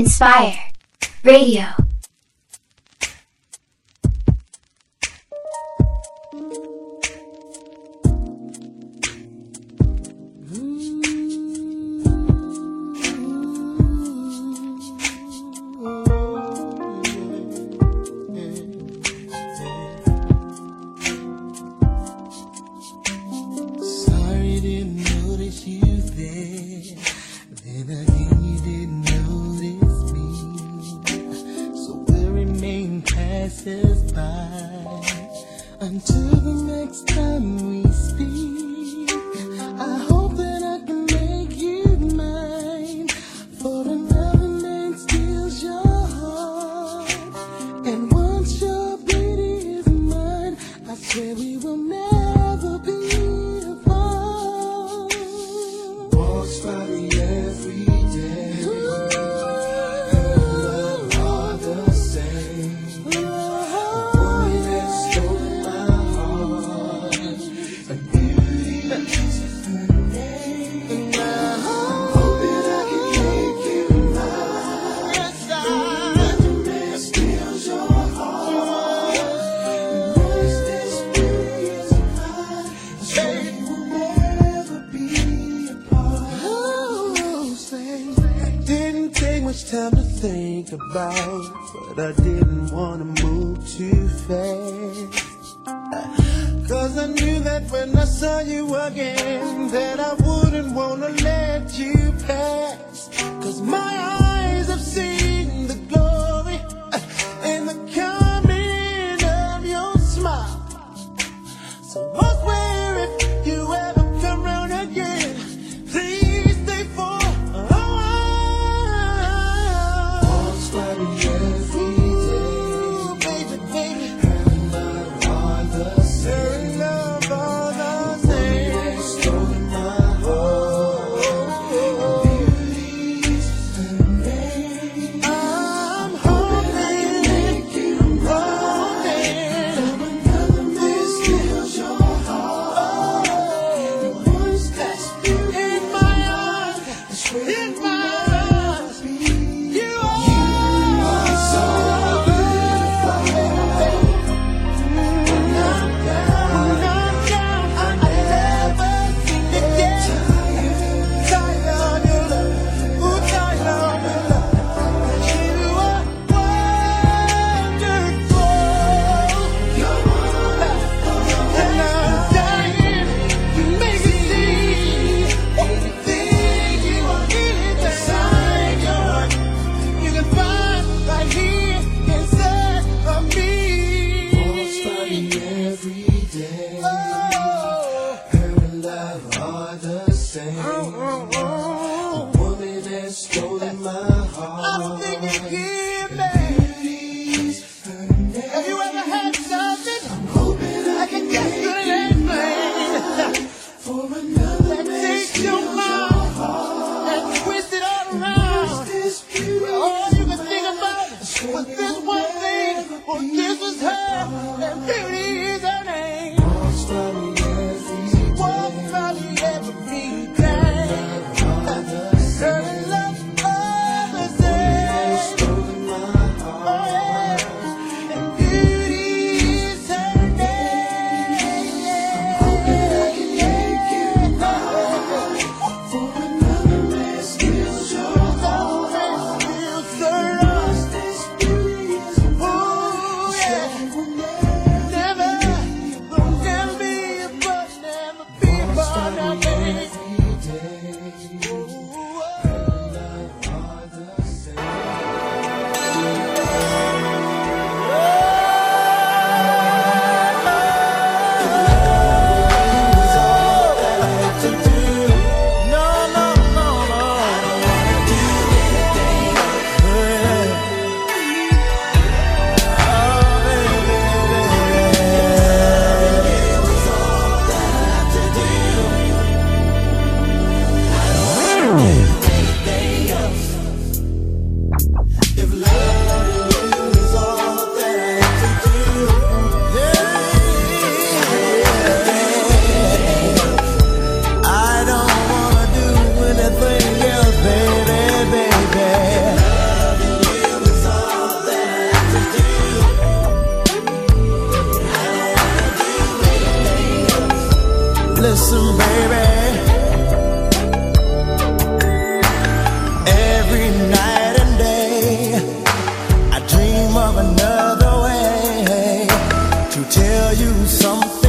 Enspire Radio. Listen, baby. Every night and day, I dream of another way to tell you something.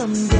Someday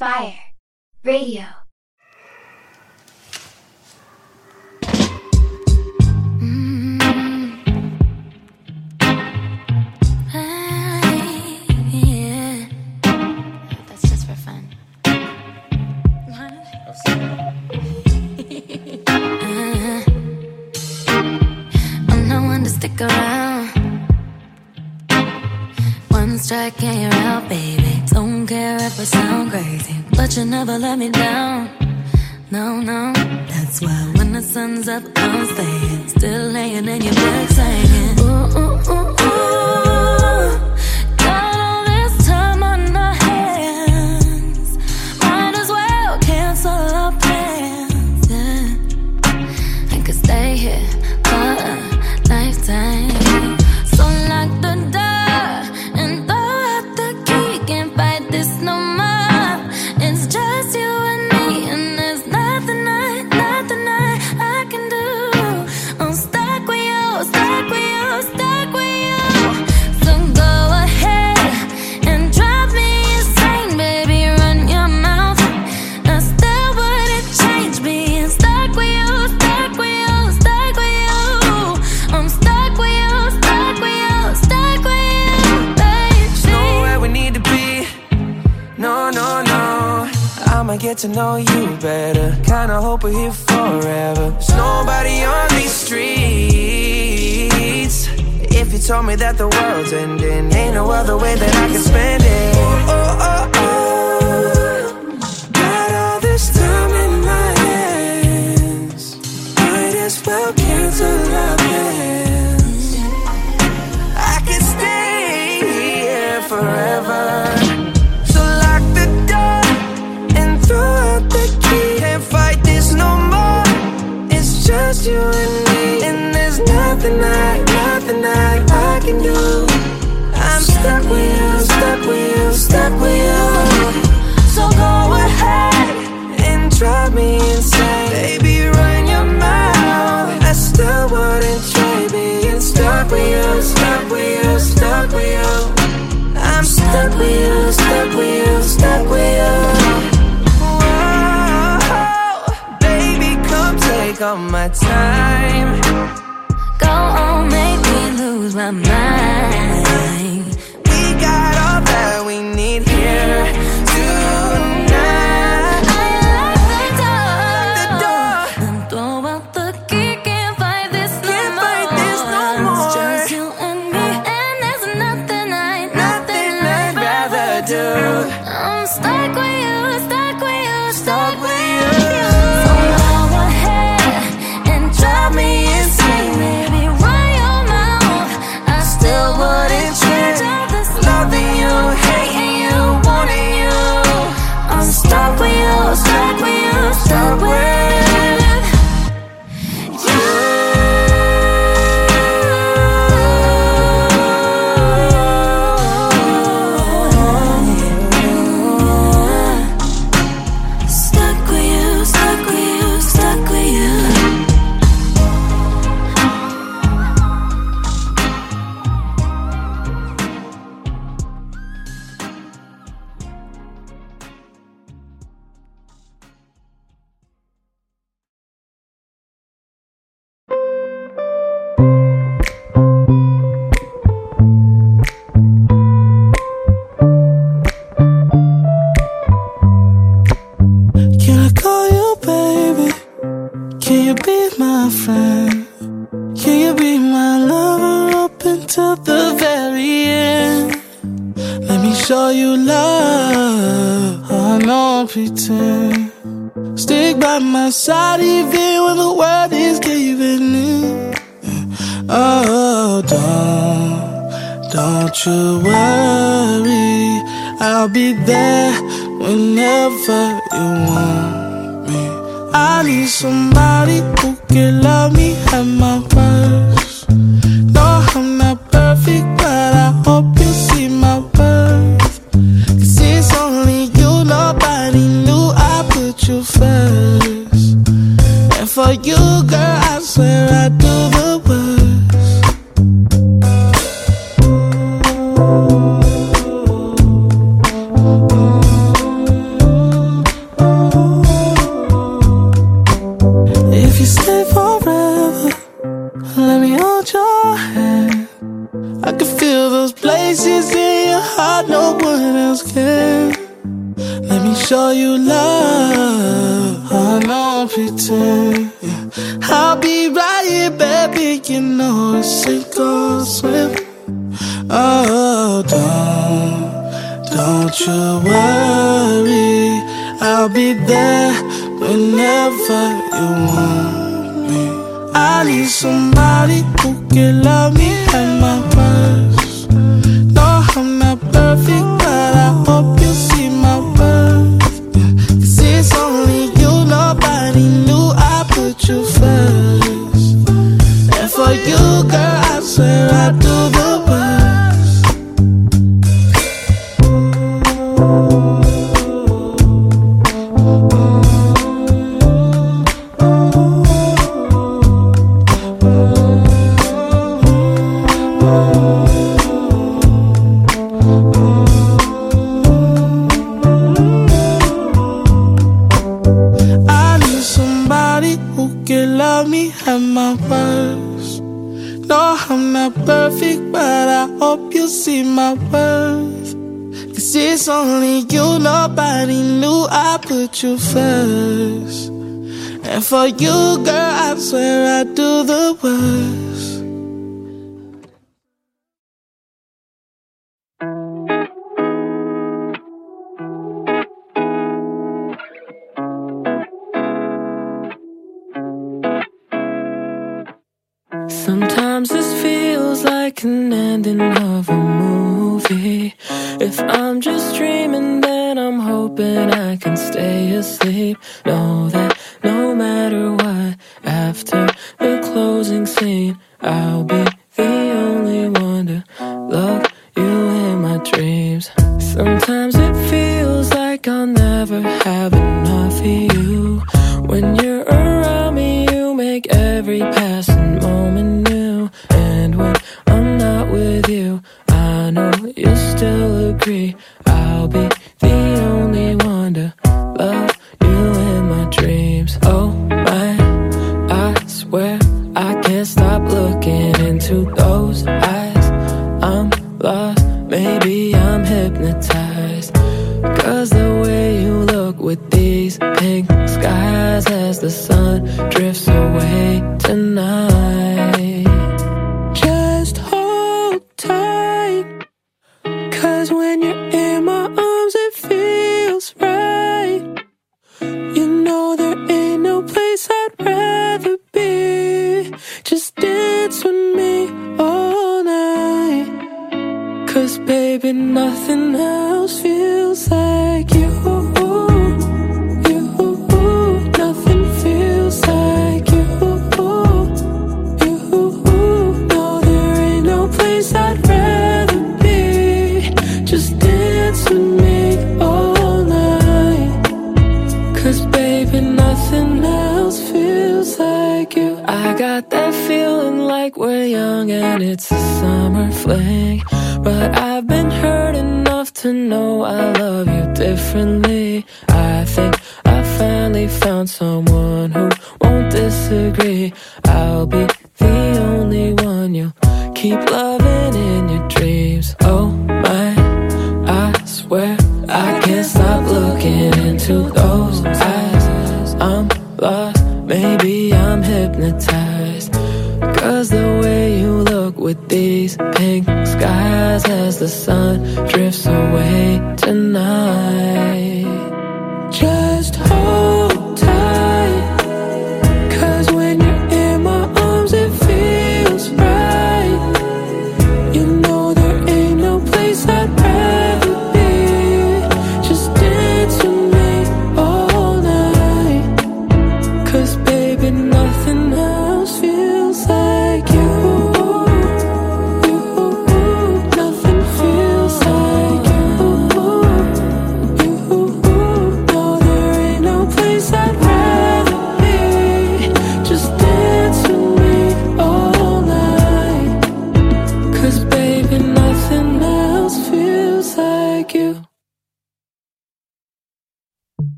Enspire.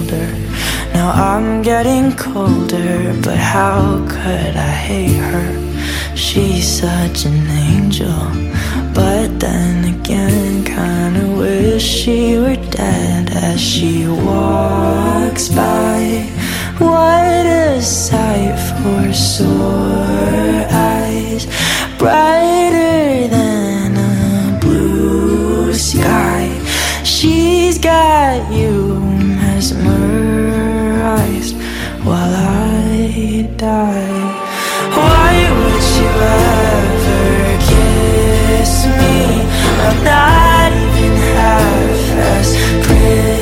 shoulder. Now I'm getting colder, but how could I hate her? She's such an angel, but then again, kinda wish she were dead as she walks by. What a sight for sore eyes, brighter than a blue sky. She's got you mesmerized while I die. Why would you ever kiss me? I'm not even half as pretty.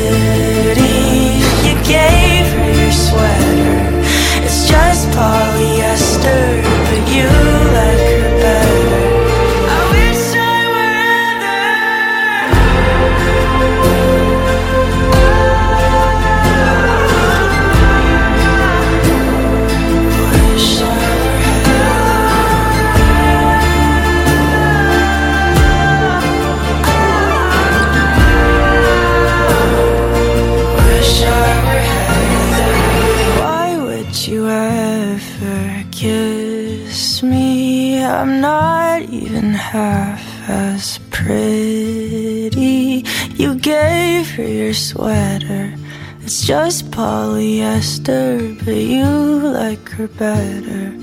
Half as pretty. You gave her your sweater. It's just polyester, but you like her better.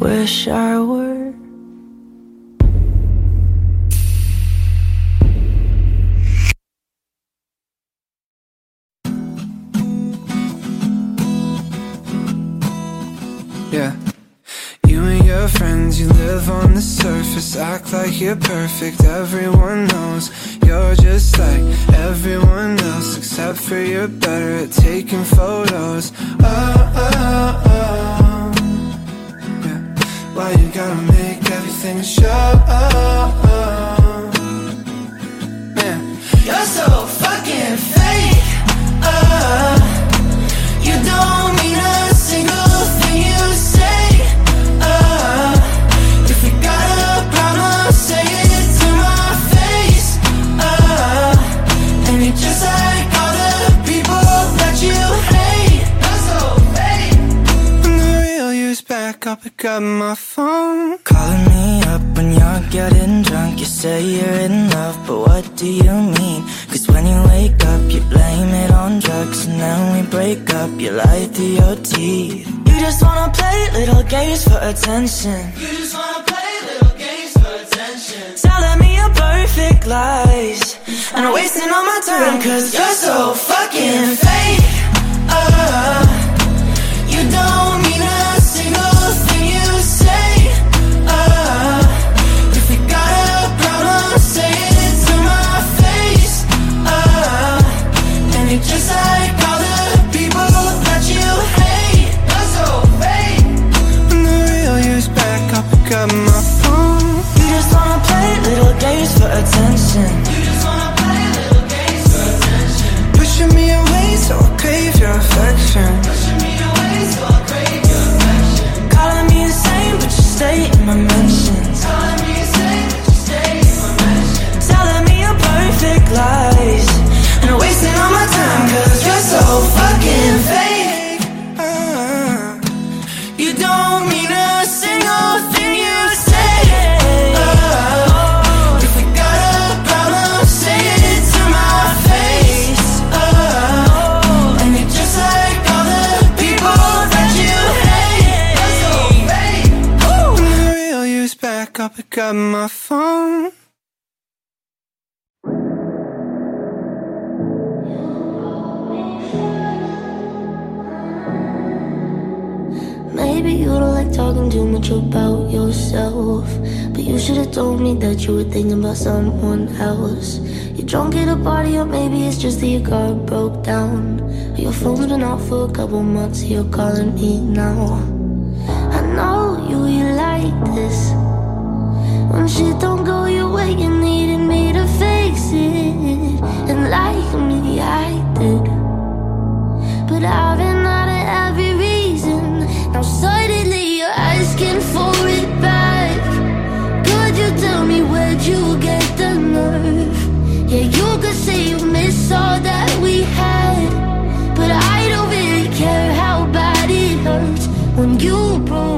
Wish I were. You're perfect. Everyone knows you're just like everyone else, except for you're better at taking photos. Oh, oh, oh. Yeah. Why you gotta make everything show? Up my phone. Calling me up when you're getting drunk. You say you're in love, but what do you mean? Cause when you wake up, you blame it on drugs. And then we break up, you lie through your teeth. You just wanna play little games for attention. You just wanna play little games for attention. Telling me your perfect lies. And I'm wasting all my time cause you're so fucking fake. Uh, you don't pick up my phone. Maybe you don't like talking too much about yourself. But you should have told me that you were thinking about someone else. You're drunk at a party, or maybe it's just that your car broke down. Your phone's been off for a couple months, you're calling me now. I know you, you like this. When shit don't go your way, you needed me to fix it. And like me, I did. But I've been out of every reason. Now suddenly you're asking for it back. Could you tell me where'd you get the nerve? Yeah, you could say you miss all that we had. But I don't really care how bad it hurts when you broke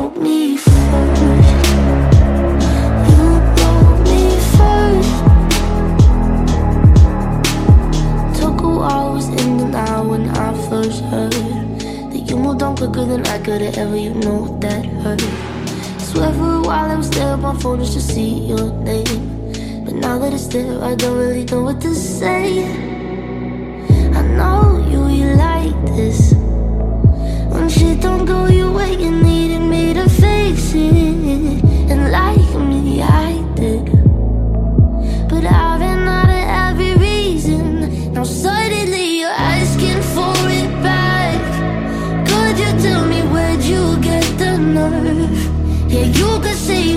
quicker than could have ever. You know that hurt. Swear for a while I was there on my phone just to see your name. But now that it's there, I don't really know what to say. I know you, you like this. When shit don't go your way, you needed me to fix it. And like me, I did. Yeah, you could say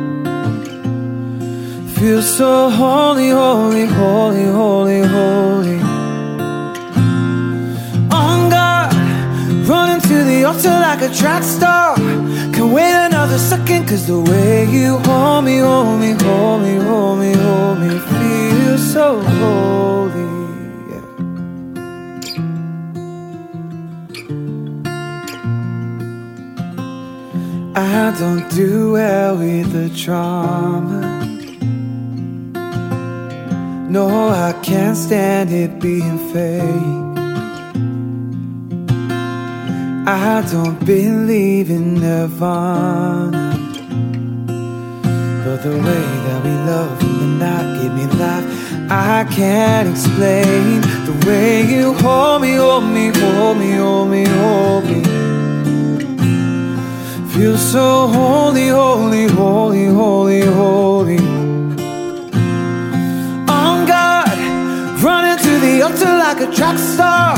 feel so holy, holy, holy, holy, holy. On God, running to the altar like a track star. Can wait another second, cause the way you hold me, hold me, hold me, hold me, hold me, feels so holy. I don't do well with the trauma no, I can't stand it being fake. I don't believe in nirvana. But the way that we love in the night give me life. I can't explain the way you hold me, hold me, hold me, hold me, hold me. Feel so holy, holy, holy, holy, holy. The altar like a track star.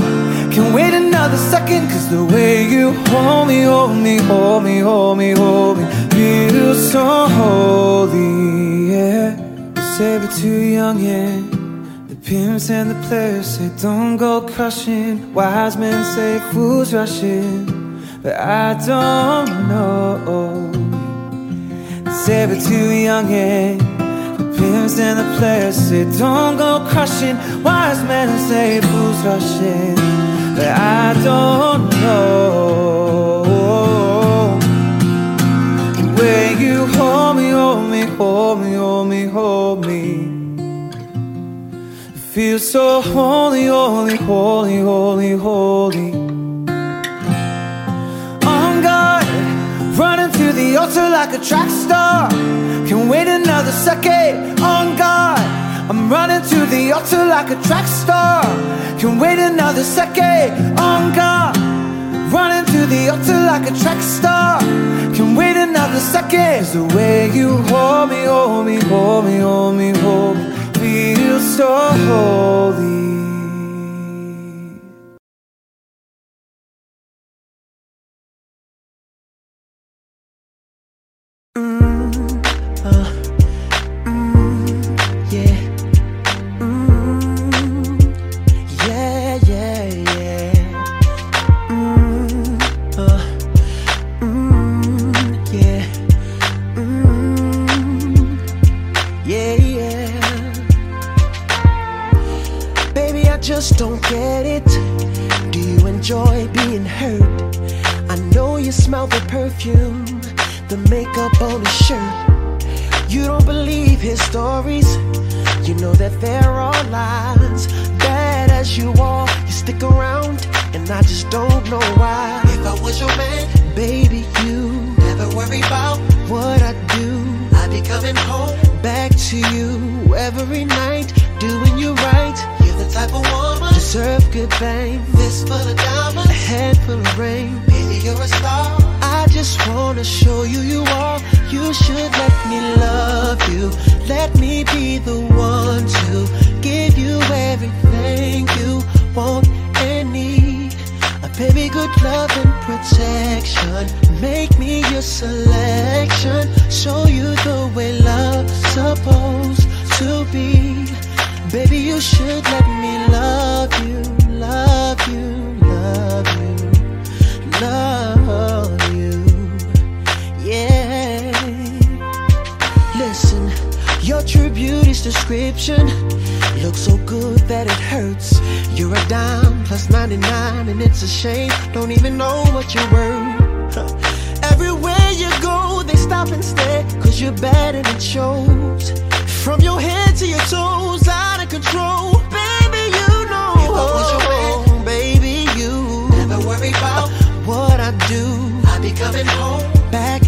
Can't wait another second, cause the way you hold me, hold me, hold me, hold me, hold me. Feel so holy, yeah. You say we're too young, yeah. The pimps and the players say don't go crushing. Wise men say fools rushing, but I don't know. They say we're too young, yeah. Pimps and the players say don't go crushing. Wise men say fools rushing, but I don't know. The way you hold me, hold me, hold me, hold me, hold me. Feel so holy, holy, holy, holy, holy. On guard, running to the altar like a track star. Can't wait another second. On guard, I'm running to the altar like a track star. Can't wait another second. On guard, running to the altar like a track star. Can't wait another second. It's the way you hold me, hold me, hold me, hold me, hold me. Feel so holy.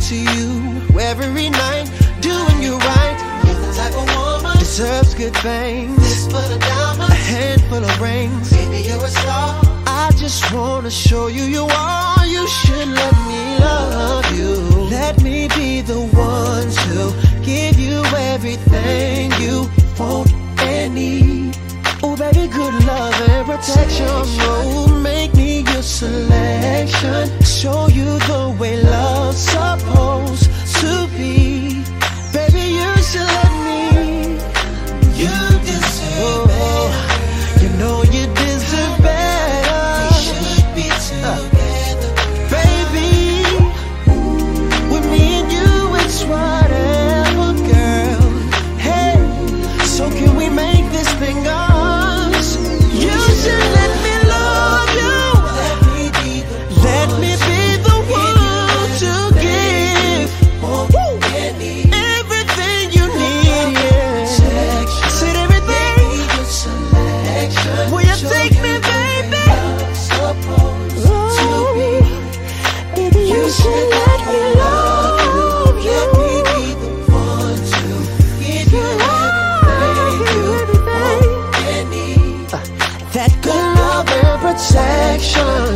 To you every night, doing you right. You're the type of woman deserves good things. This for of diamonds, a handful of rings. Baby, you're a star. I just wanna show you you are. You should let me love you. Let me be the one to give you everything you want and need. Oh, baby, good love and protection. Oh, make me your selection. Show you the way love's supposed to be. Protection.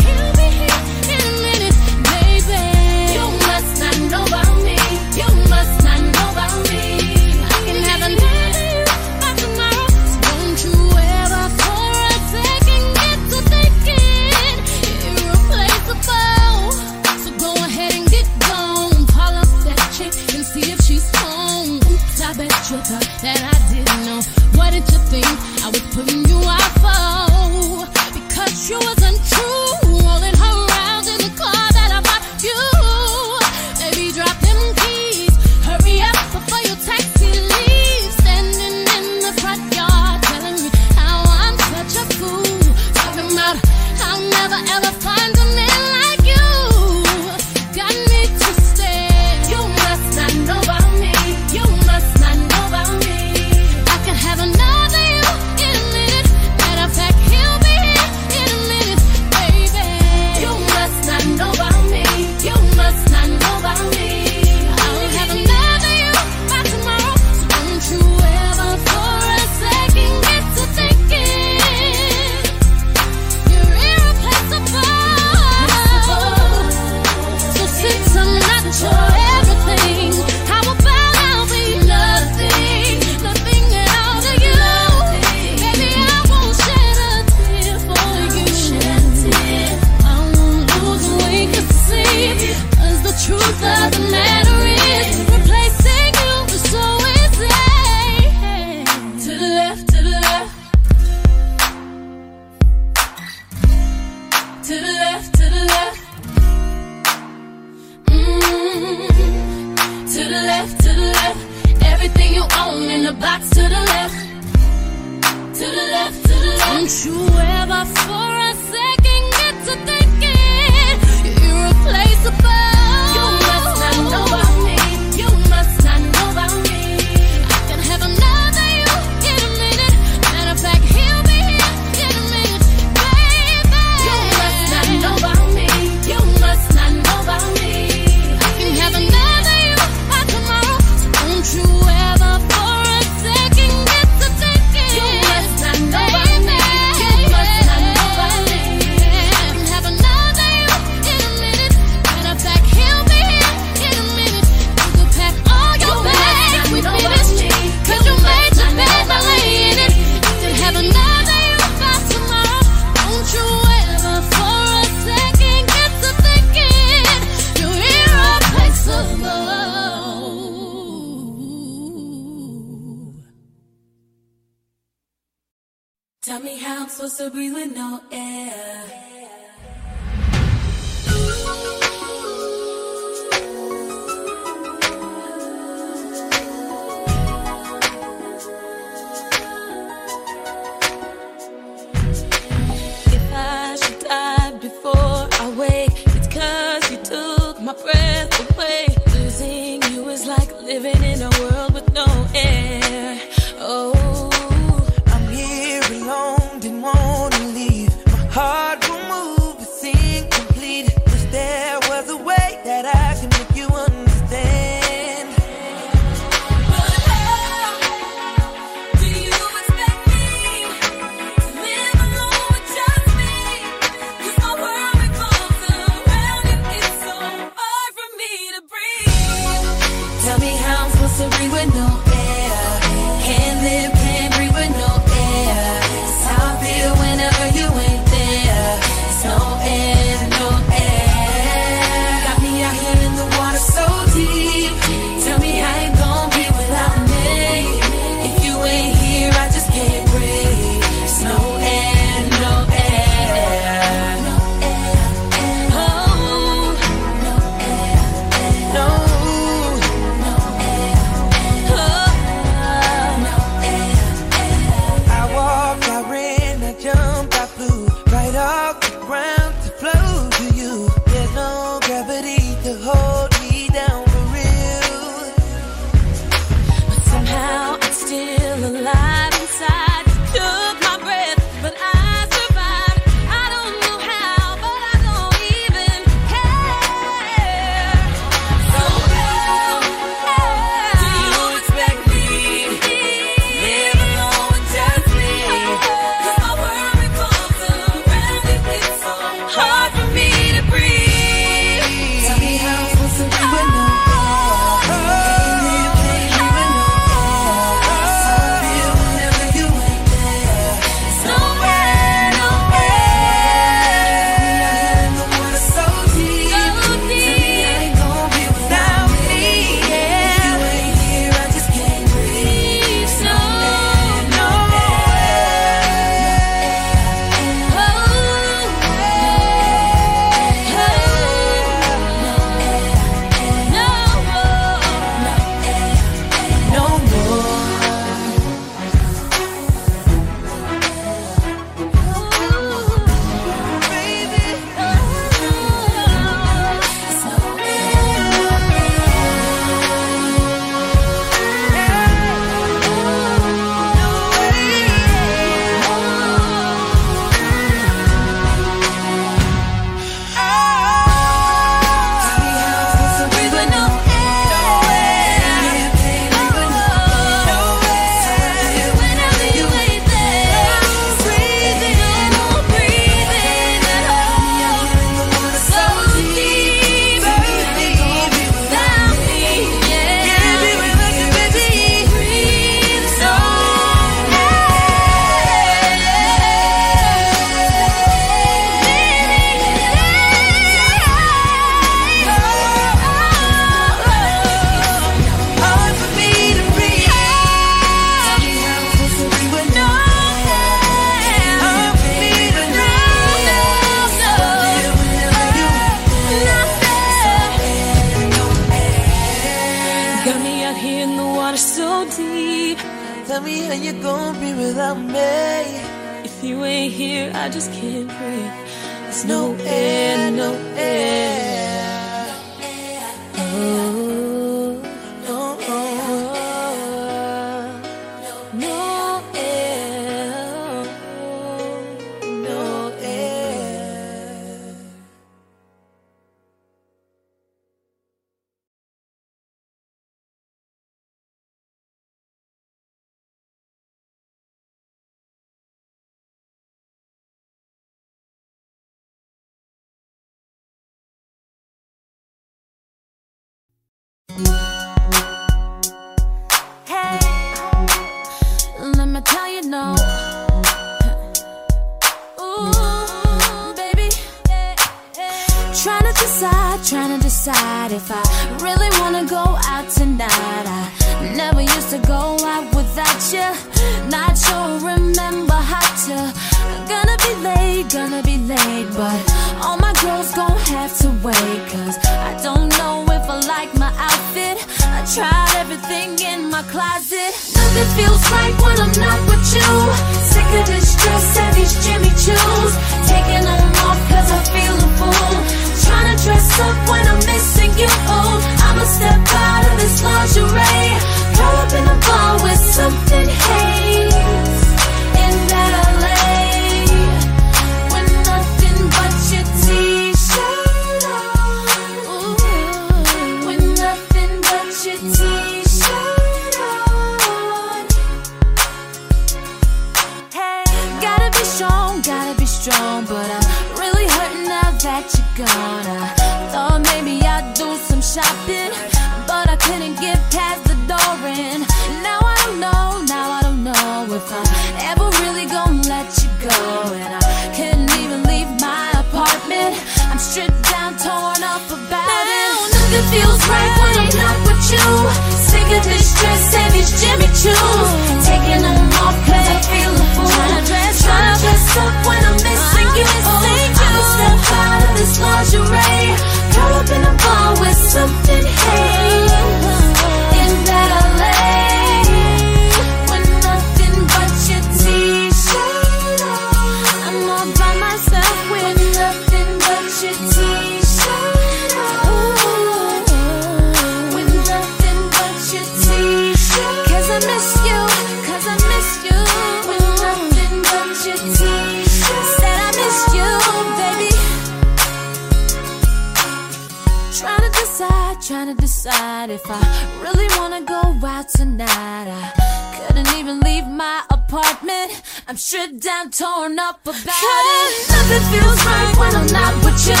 I'm stripped down, torn up about it. Nothing feels right when I'm not with you.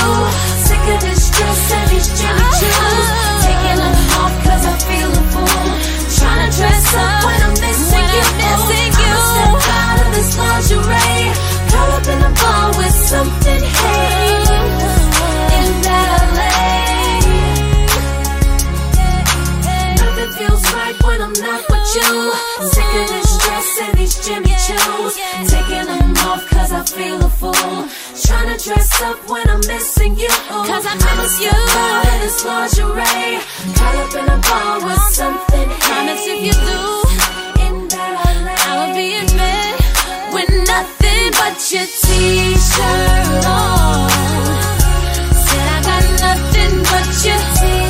Sick of this dress and these jelly uh-huh. shoes. Taking them off cause I feel a fool. Trying to dress up when I'm missing when you. I'm missing you. I'ma step out of this lingerie. Curl up in a ball with something hey. In LA. Nothing feels right when I'm not with you. Sick of this dress and these Jimmy Choo's feel a fool. Trying to dress up when I'm missing you. Cause I promise you. Out in this lingerie. Tied up in a ball with something. Promise if you do. In ballet. I will be in bed with nothing but your t-shirt on. Said I got nothing but your t-shirt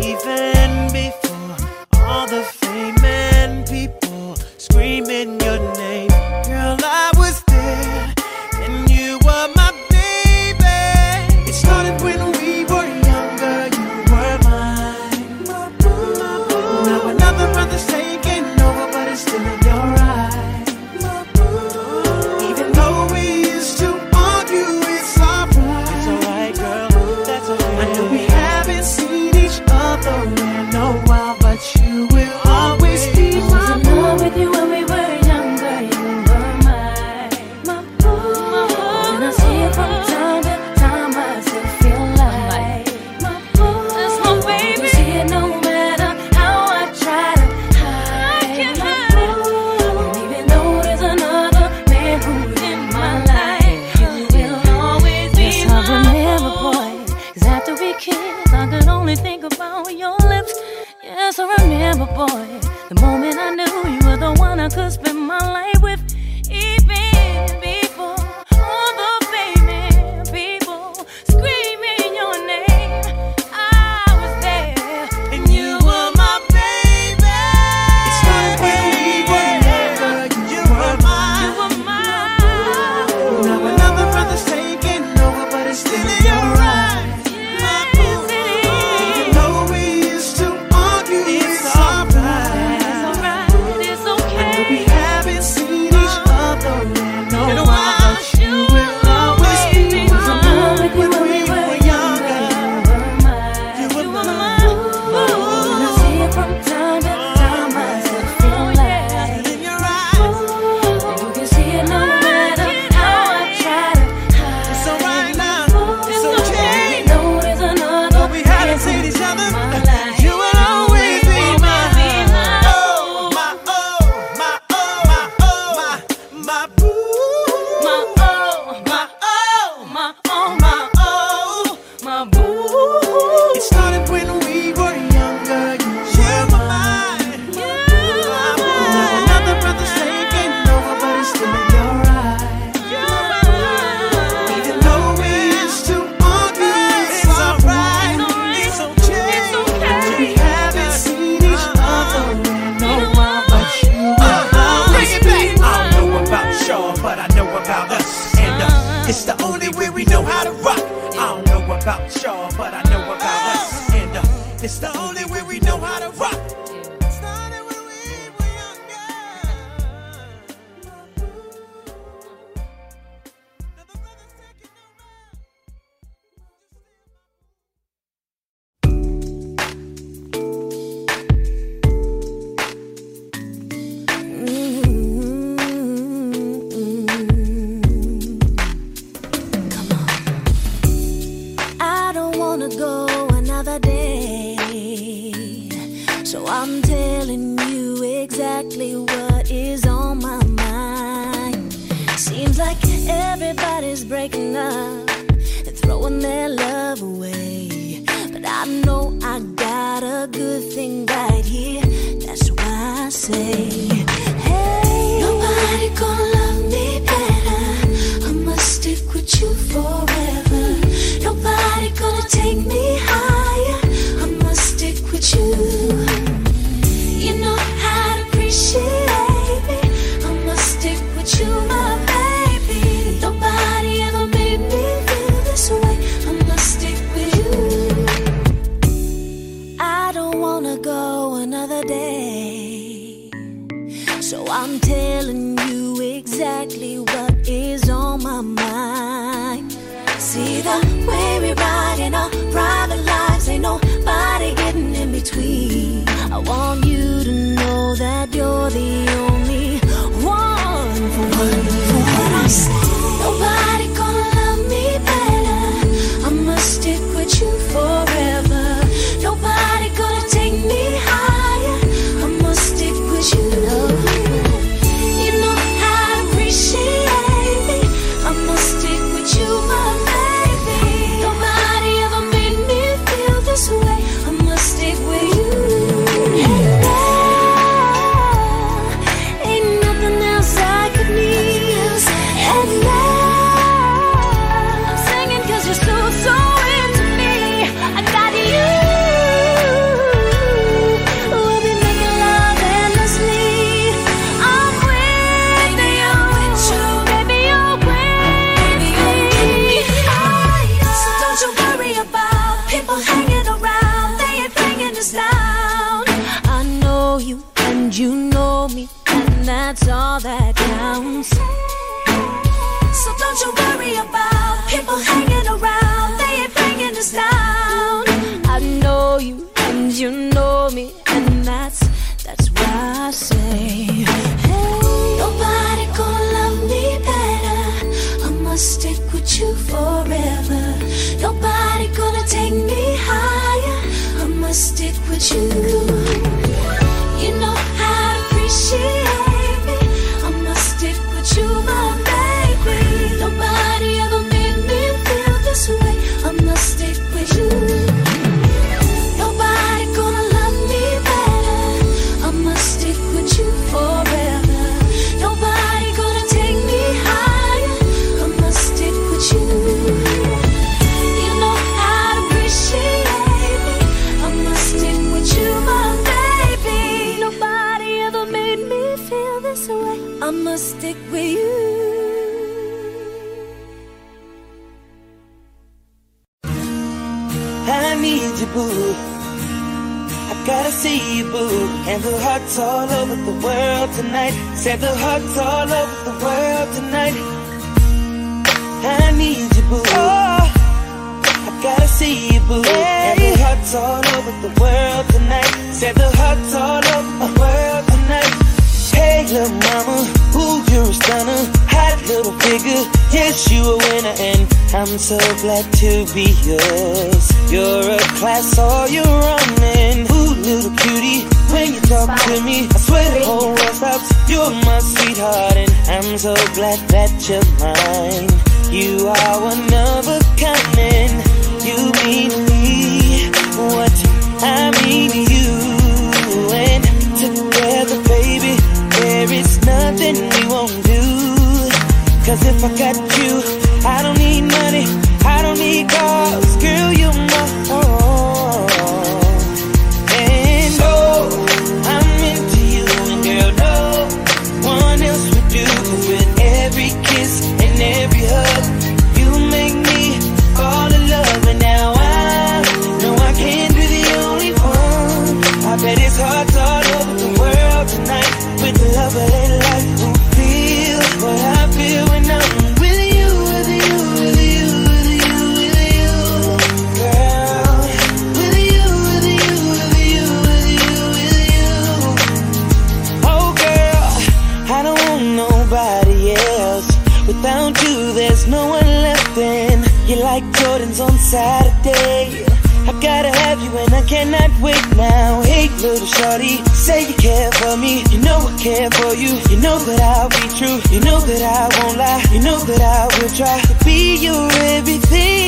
Even you. boo. I gotta see you, boo. And the hearts all over the world tonight. Said the hearts all over the world tonight. I need you, boo. Oh, I gotta see you, boo. Hey. And the hearts all over the world tonight. Said the hearts all over the world tonight. Hey, little mama, ooh, you're a stunner. Hot little figure, yes, you a winner. And I'm so glad to be yours. You're a class, all you're running. Ooh, little cutie, when you talk to me, I swear the whole world stops. You're my sweetheart, and I'm so glad that you're mine. You are one of a kind, and you mean me what I mean to you. And together, baby, there is nothing we won't do. Cause if I got little shorty. Say you care for me, you know I care for you. You know that I'll be true, you know that I won't lie, you know that I will try to be your everything.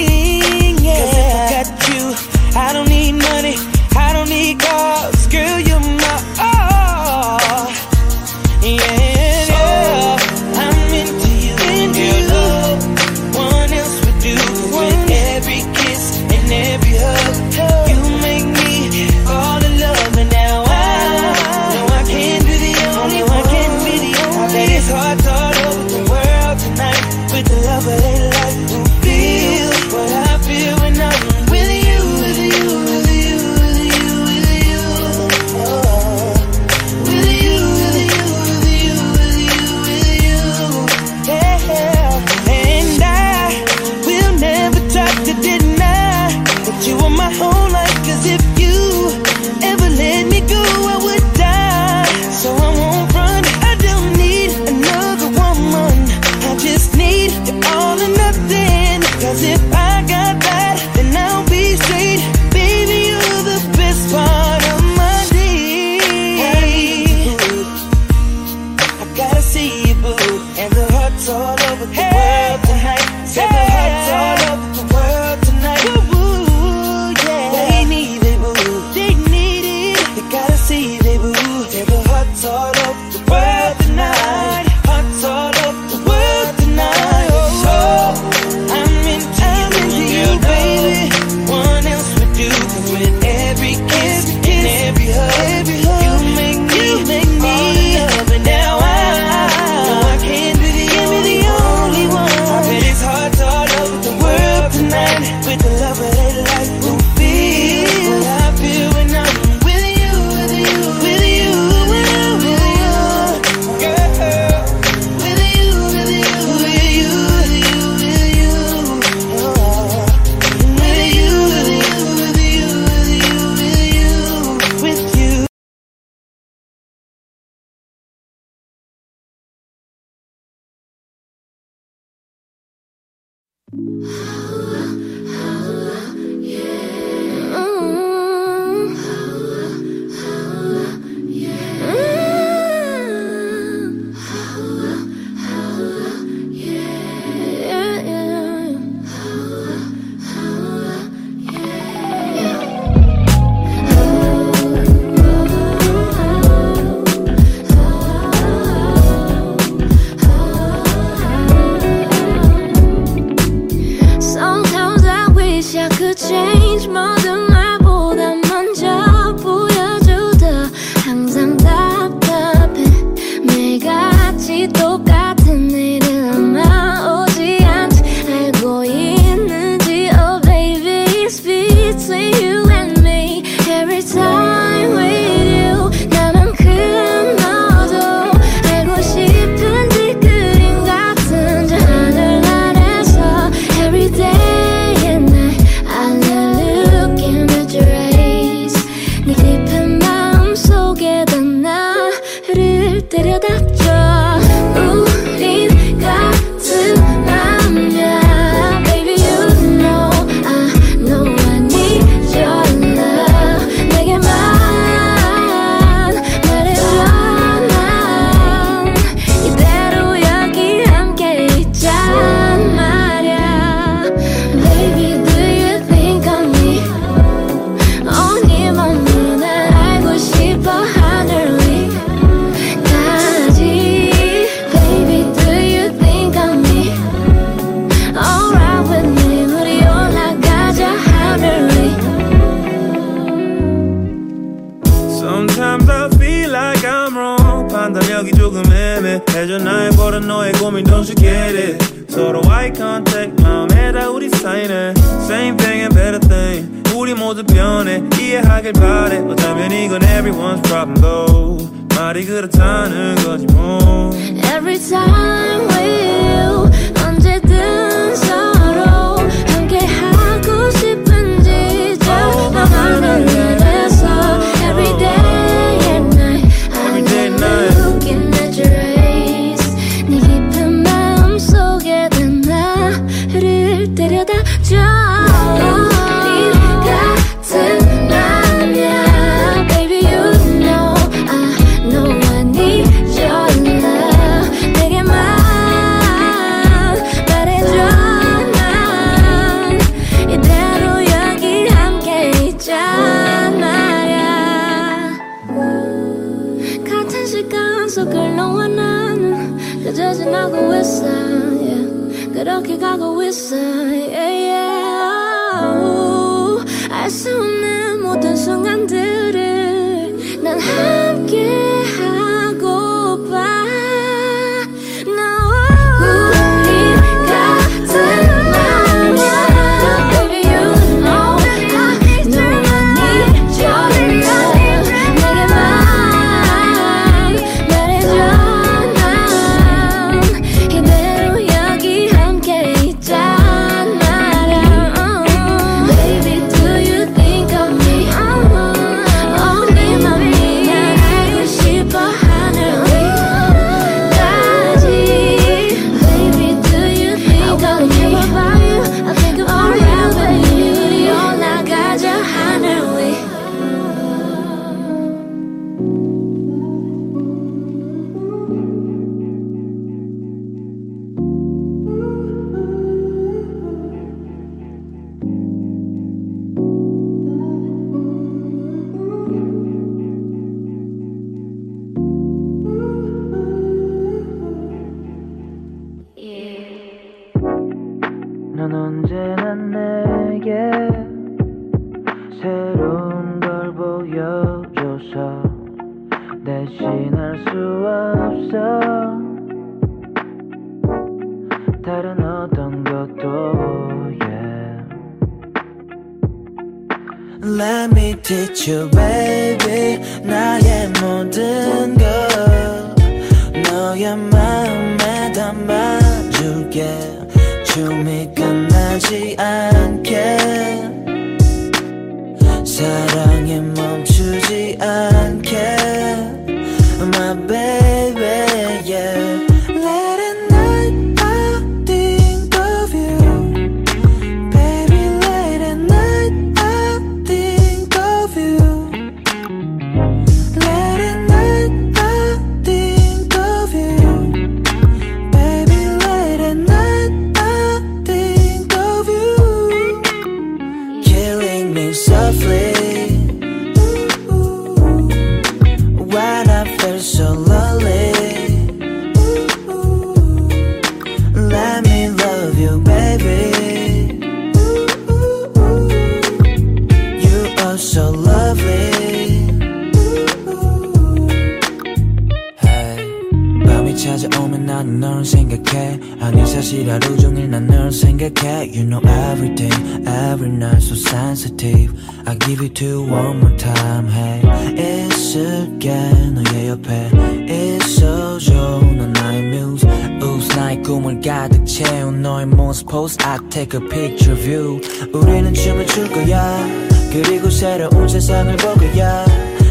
마음에 담아줄게. 춤이 끝나지 않게. 사랑이 멈추지 않게. My baby 사실 하루 종일 난 널 생각해 You know everything, every night so sensitive I give it to you one more time Hey, 있을게 너의 옆에 있어줘 넌 나의 muse 웃 나의 꿈을 가득 채운 너의 모습 pose I take a picture of you 우리는 춤을 출 거야 그리고 새로운 세상을 볼 거야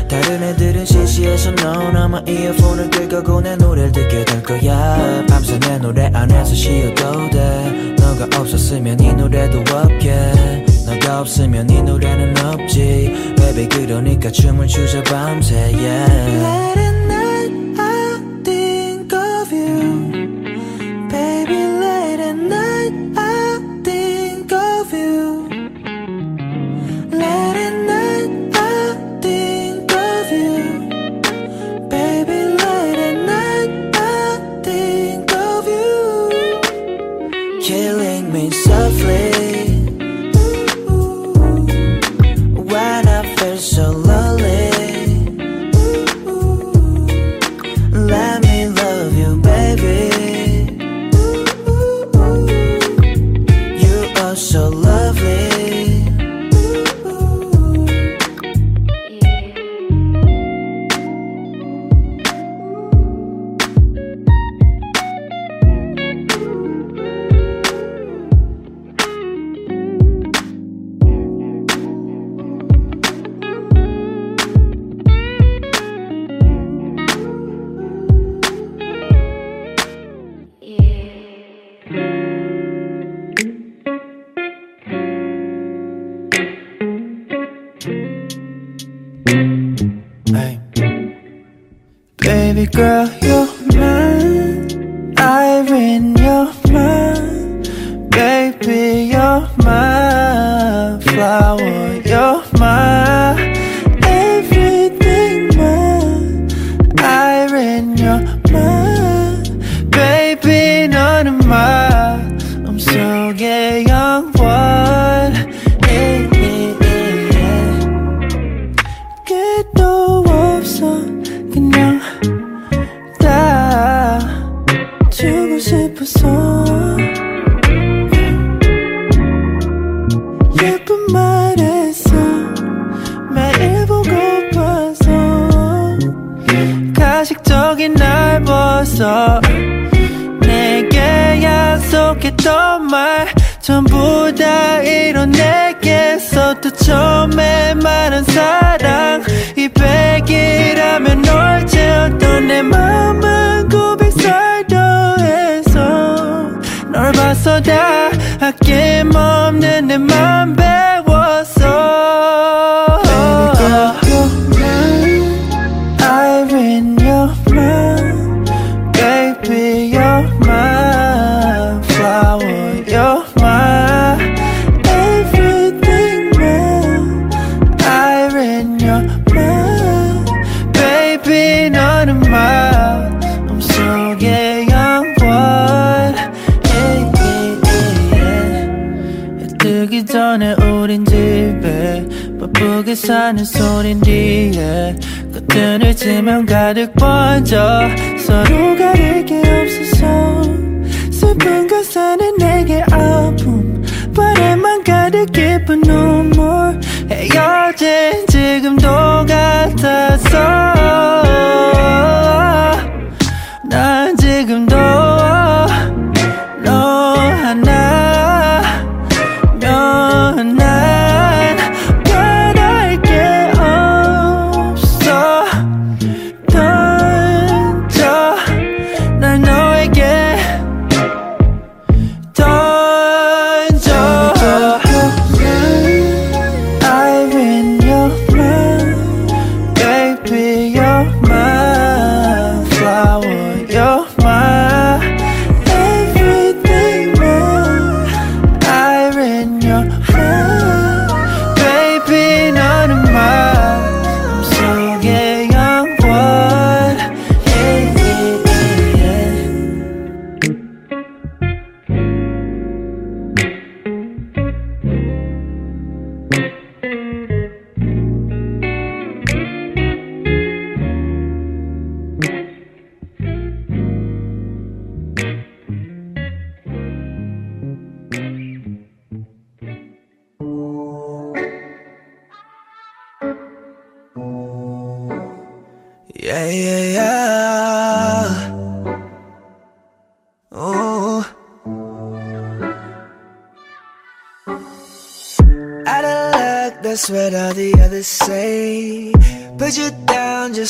다른 애들은 시시해서 넌 아마 이어폰을 긁고 내 노래를 듣게 될 거야. 밤새 내 노래 안에서 쉬어도 돼. 너가 없었으면 이 노래도 없게. 너가 없으면 이 노래는 없지. Baby 그러니까 춤을 추자 밤새 yeah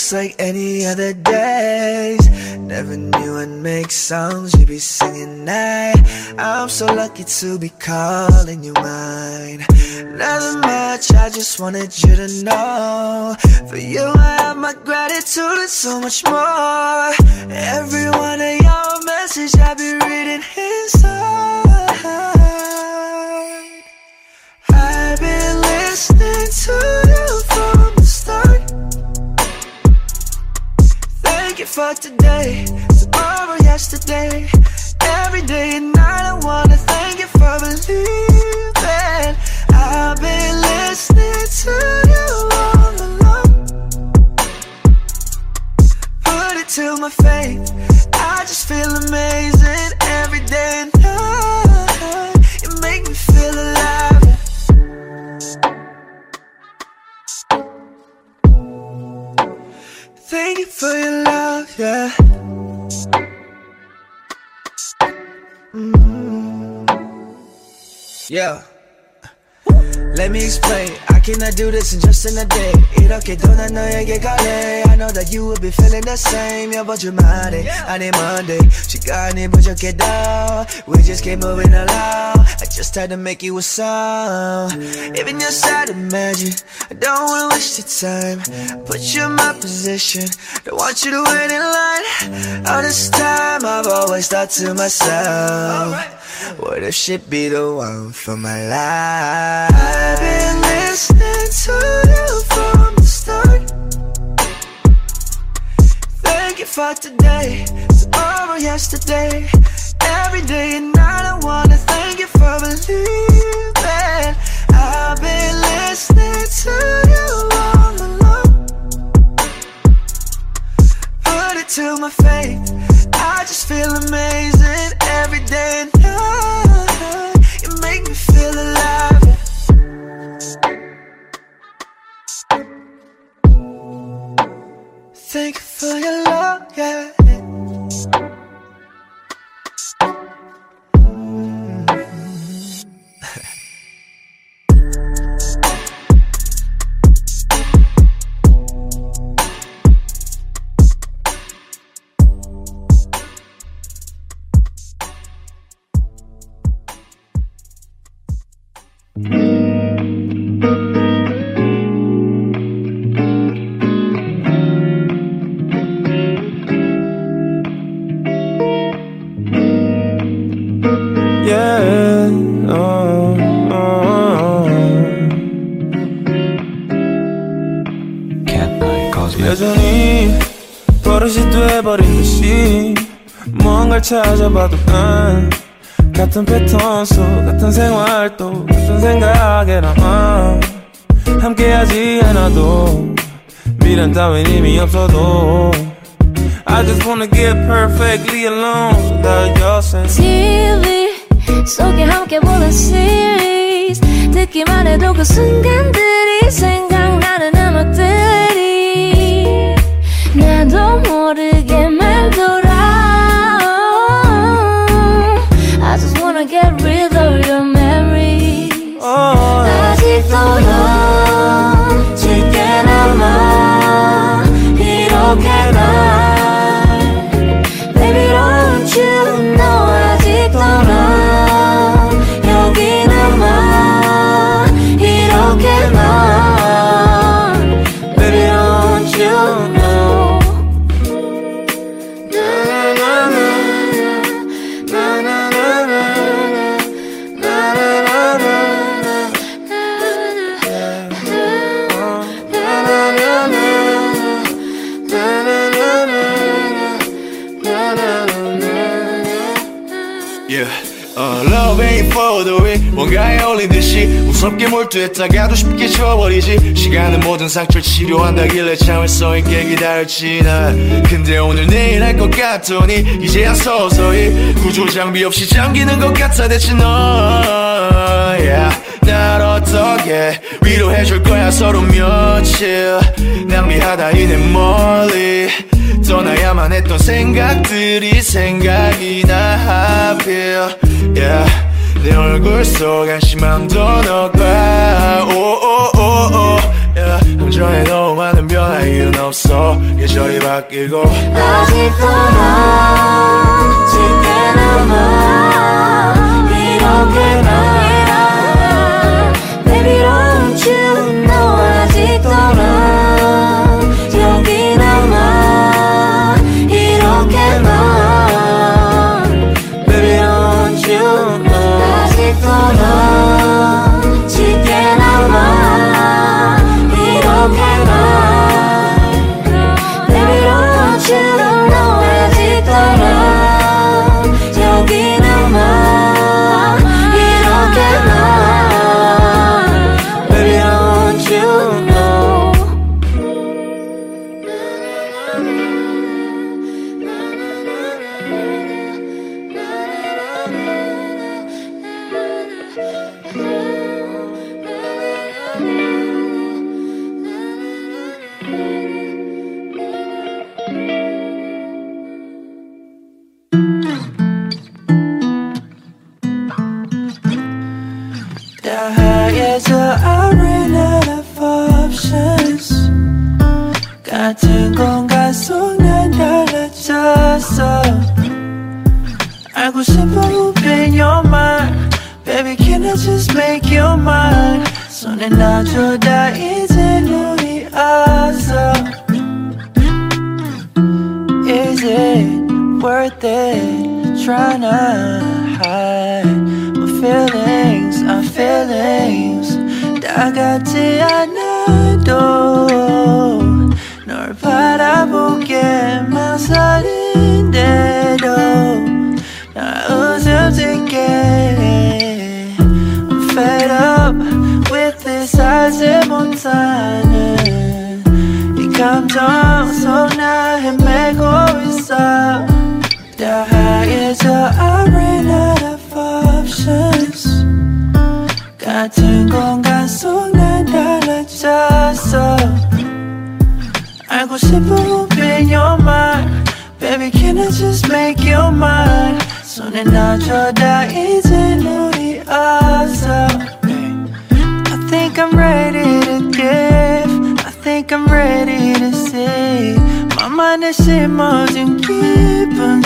just like any other days. Never knew I'd make songs you'd be singing now. I'm so lucky to be calling you mine. Nothing much, I just wanted you to know. For you, I have my gratitude and so much more. Every one of your message I be reading inside. I've been listening to you You for today, tomorrow, yesterday, every day and night. I wanna thank you for believing. I've been listening to you all along. Put it to my faith. I just feel amazing every day and night. You make me feel alive. Thank you for your love, yeah. Mm. Yeah. Let me explain I cannot do this in just in a day. 이렇게 또난 너에게 갈래. I know that you will be feeling the same. 여보 주말에 아니 Monday. 시간이 부족해도 we just keep moving along. I just had to make you a song. Even your side imagine. I don't wanna waste your time. Put you in my position. Don't want you to wait in line. All this time I've always thought to myself. What if she'd be the one for my life? I've been listening to you from the start. Thank you for today, tomorrow, yesterday, every day and night. I wanna thank you for believing. I've been listening to you all along. Put it to my faith. I just feel amazing every day Thank you for your love, yeah. 봐도 난 같은 패턴 속 같은 생활 또 같은 생각에 남아. 함께하지 않아도 미련 따윈 이미 없어도 I just wanna get perfectly alone your sense. TV 속에 함께 보는 series. 듣기만 해도 그 순간들이 생각나는 음악들 떠나 제게 남아 이렇게 나 몰두했다가도 쉽게 지워버리지. 시간은 모든 상처를 치료한다길래 참을 수 있게 기다렸지 난. 근데 오늘 내일 할 것 같더니 이제야 서서히 구조 장비 없이 잠기는 것 같아 대체 너. Yeah. 날 어떻게 위로해줄 거야 서로 며칠. 낭비하다 이내 멀리. 떠나야만 했던 생각들이 생각이 나 하필. Yeah. 내 얼굴 속 한심함도 너가 오오오오. 감정에 너무 많은 변화 이유는 없어. 계절이 바뀌고. 아직도 난 짙게 남아 이렇게 난 날 이렇게 날 내밀어주는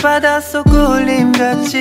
바닷속 울림 같이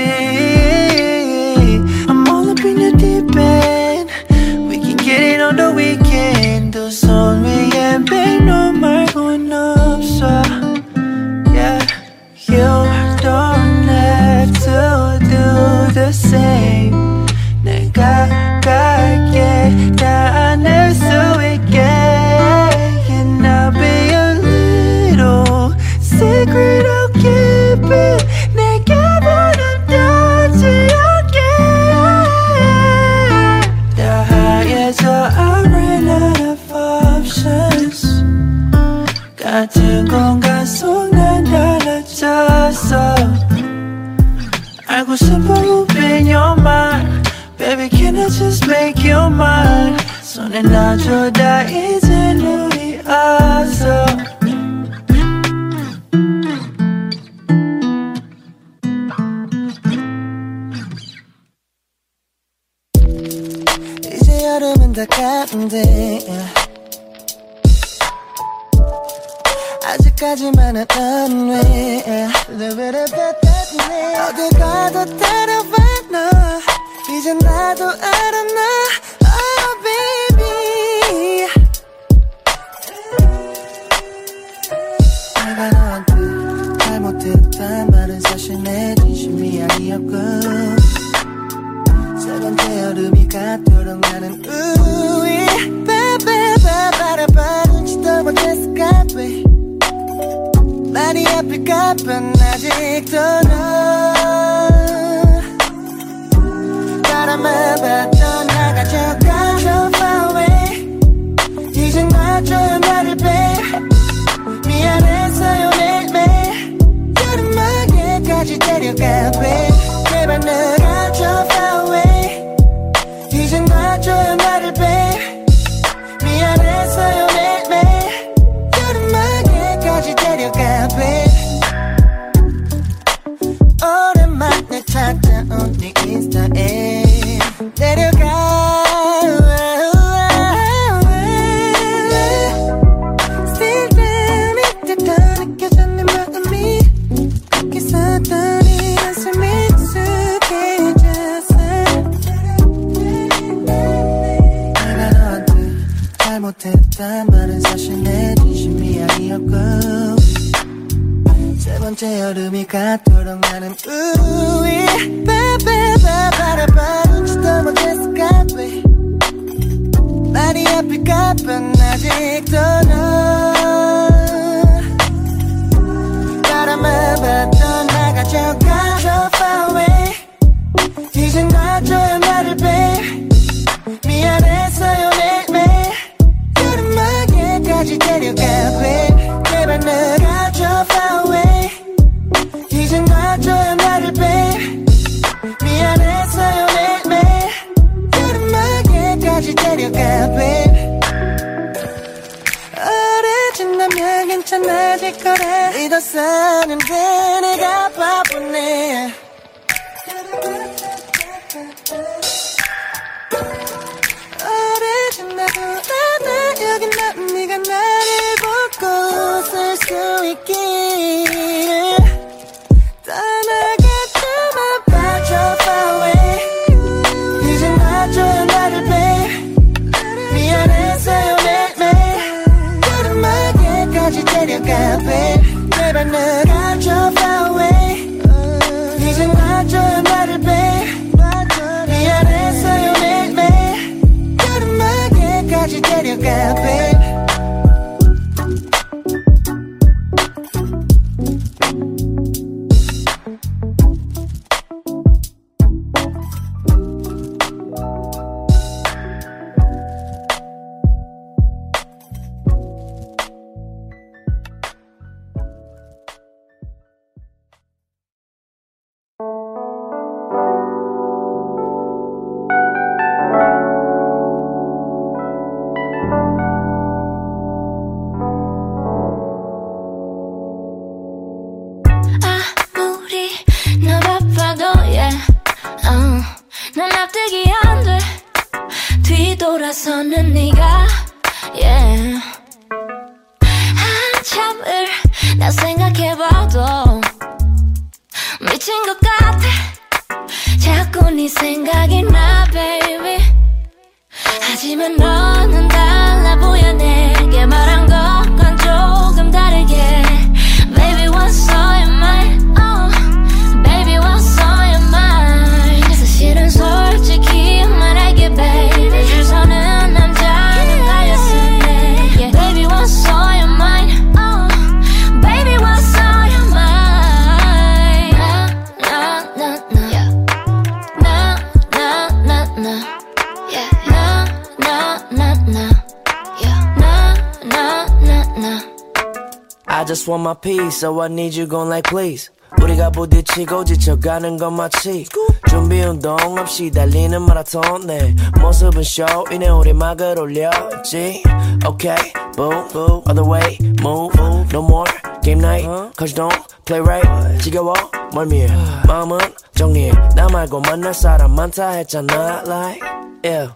peace, so I need you gon' like please. 우리가 부딪히고 지쳐가는 건 마치 준비 운동 없이 달리는 마라톤 내 모습은 쇼이네 우리 막을 올렸지 Okay, boo, boo, other way, move, no more game night, cause you don't play right 지겨워, 멀미해, 마음은 정리해 나 말고 만날 사람 많다 했잖아 like, yeah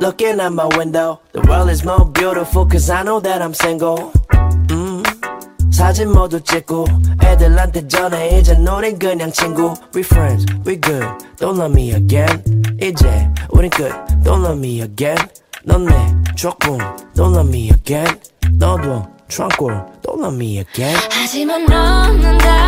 Looking at my window, the world is more beautiful cause I know that I'm single 음, 사진 모두 찍고 애들한테 전해 이제 우린 그냥 친구 We friends, we good, don't love me again 이제 우린 끝, don't love me again 넌내 추억뿐, don't love me again 너도 tranquil, don't love me again 하지만 너는 달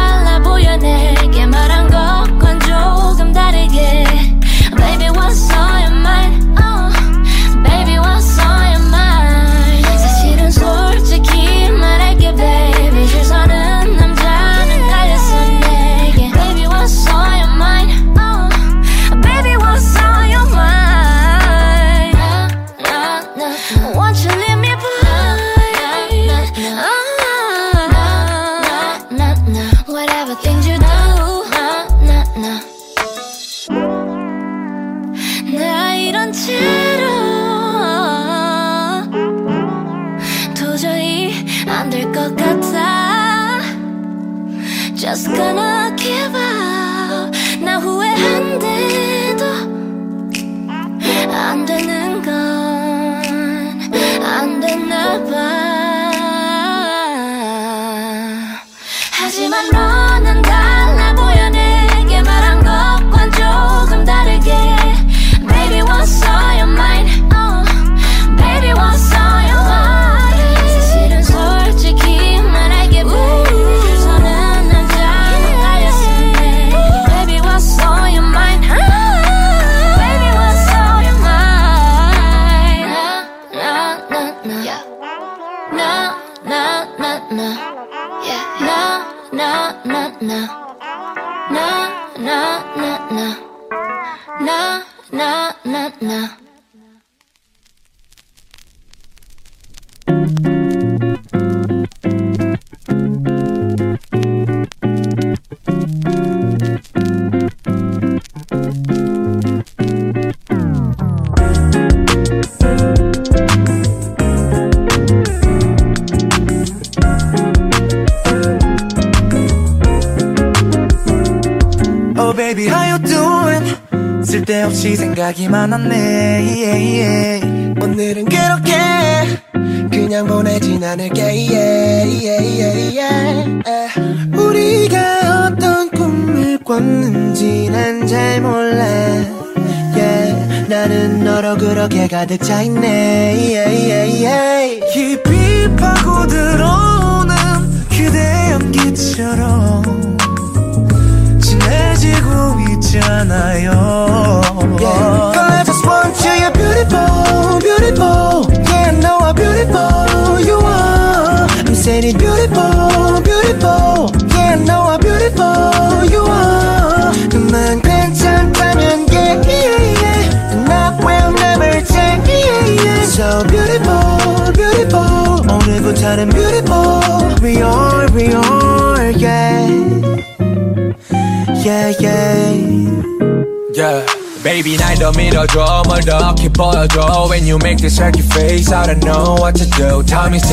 이야기만 한내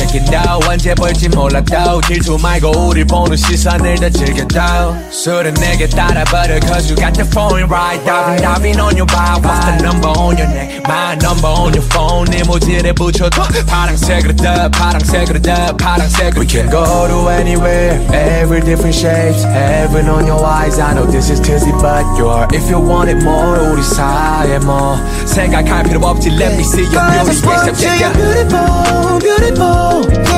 Time is ticking down 언제 볼지 몰라도 질투 말고 우릴 보는 시선을 더 즐겨도 술은 내게 따라 버려 Cause you got the phone right Diving diving on your body What's the number on your neck My number on your phone 네 모질에 붙여도 파랑색으로 더 파랑색으로 더 파랑색으로 We can go to anywhere Every different shapes Heaven on your eyes I know this is tizzy but you're If you want it more 우리 사이에 뭐 생각할 필요 없지 Let me see your I beauty just want face you, up you're yeah. beautiful, beautiful Yeah, I know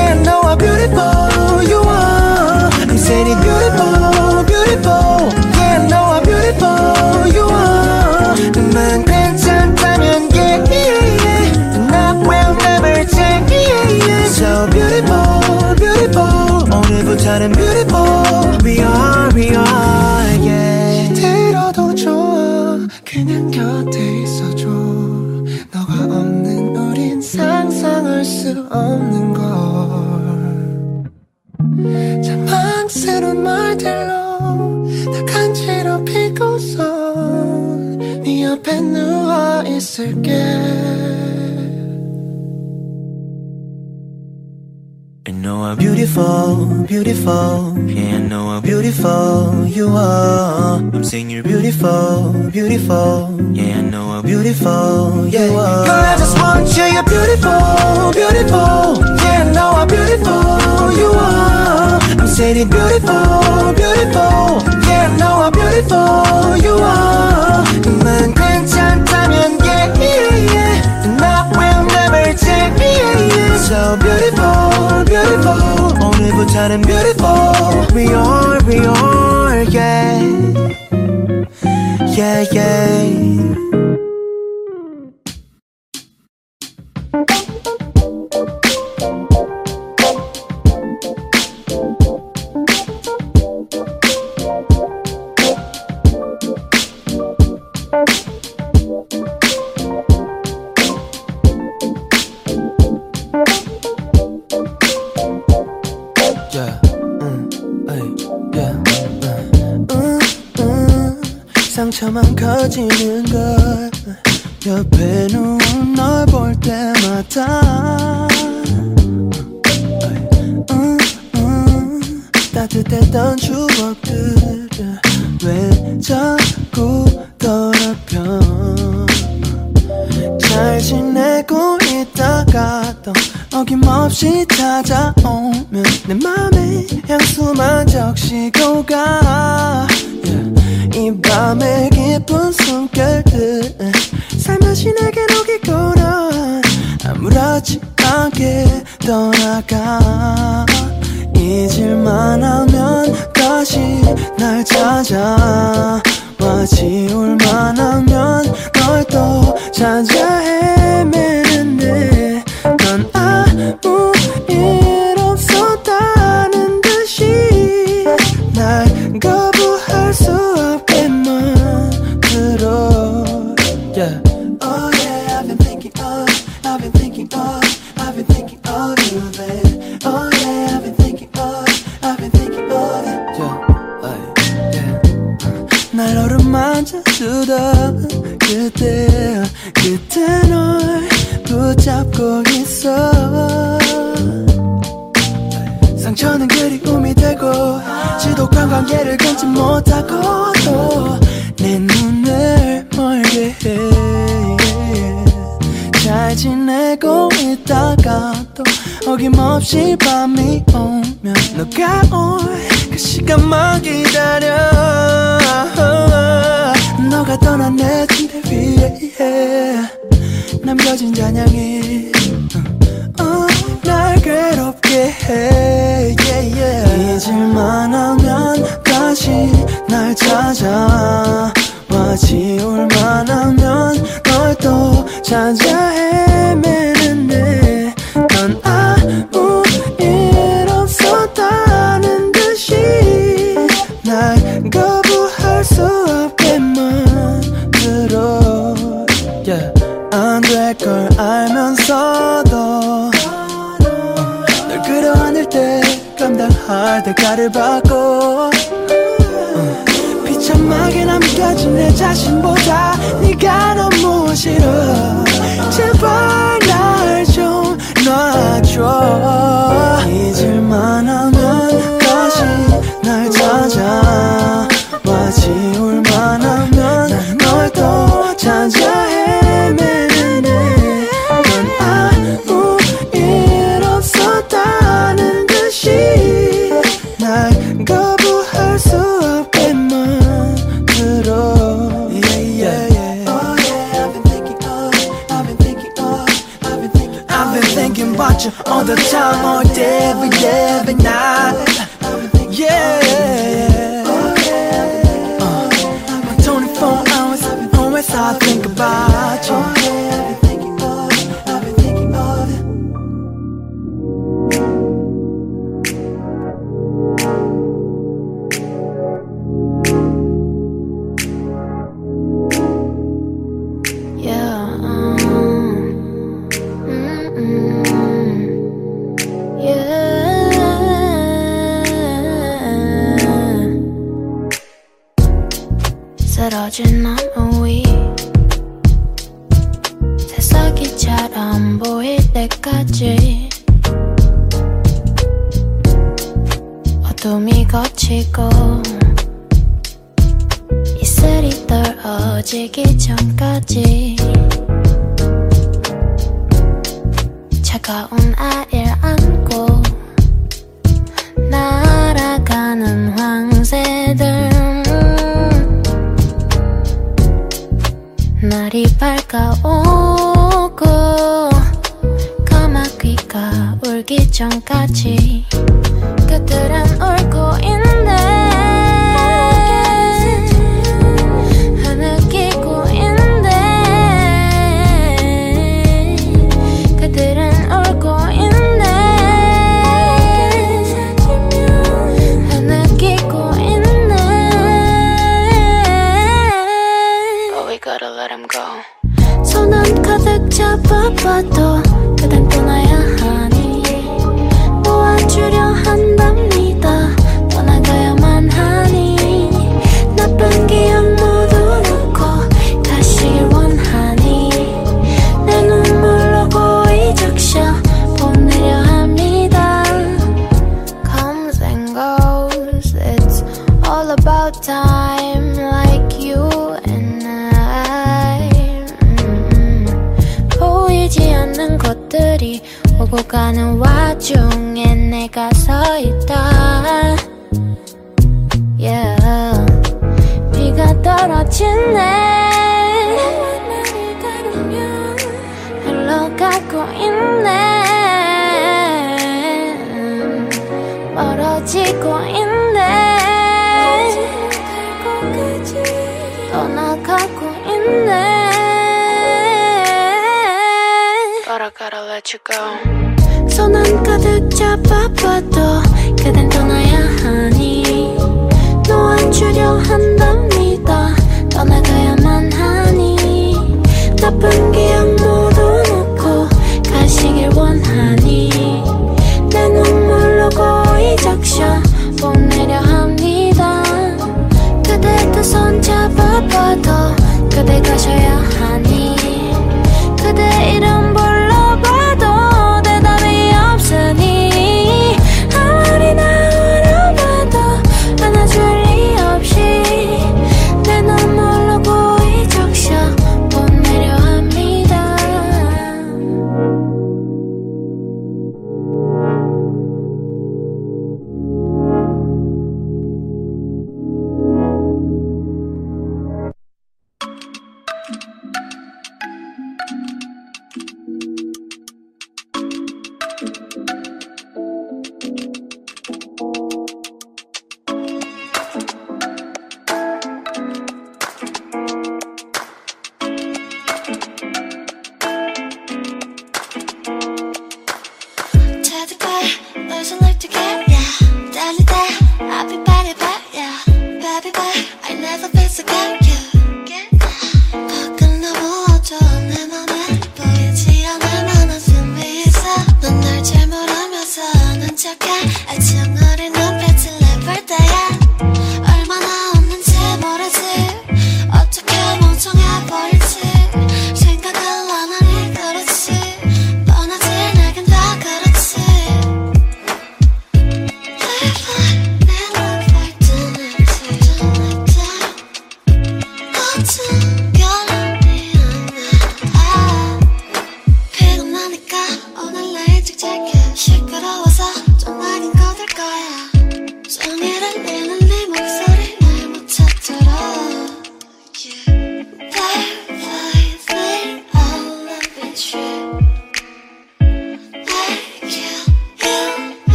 how beautiful you are I'm saying beautiful, beautiful Yeah, I know how beautiful you are 그만 괜찮다면 yeah, yeah, yeah And I will never change, yeah, yeah So beautiful, beautiful 오늘부터는 beautiful We are, we are, beautiful. Yeah, I know how beautiful you are. I'm saying you're beautiful, beautiful. Yeah, I know how beautiful you yeah. are. Girl, I just want you. You're beautiful, beautiful. Yeah, I know how beautiful you are. I'm saying you're beautiful, beautiful. Yeah, I know how beautiful you are. so beautiful, beautiful. 오늘부터는 beautiful. We are, we are, yeah. Yeah, yeah.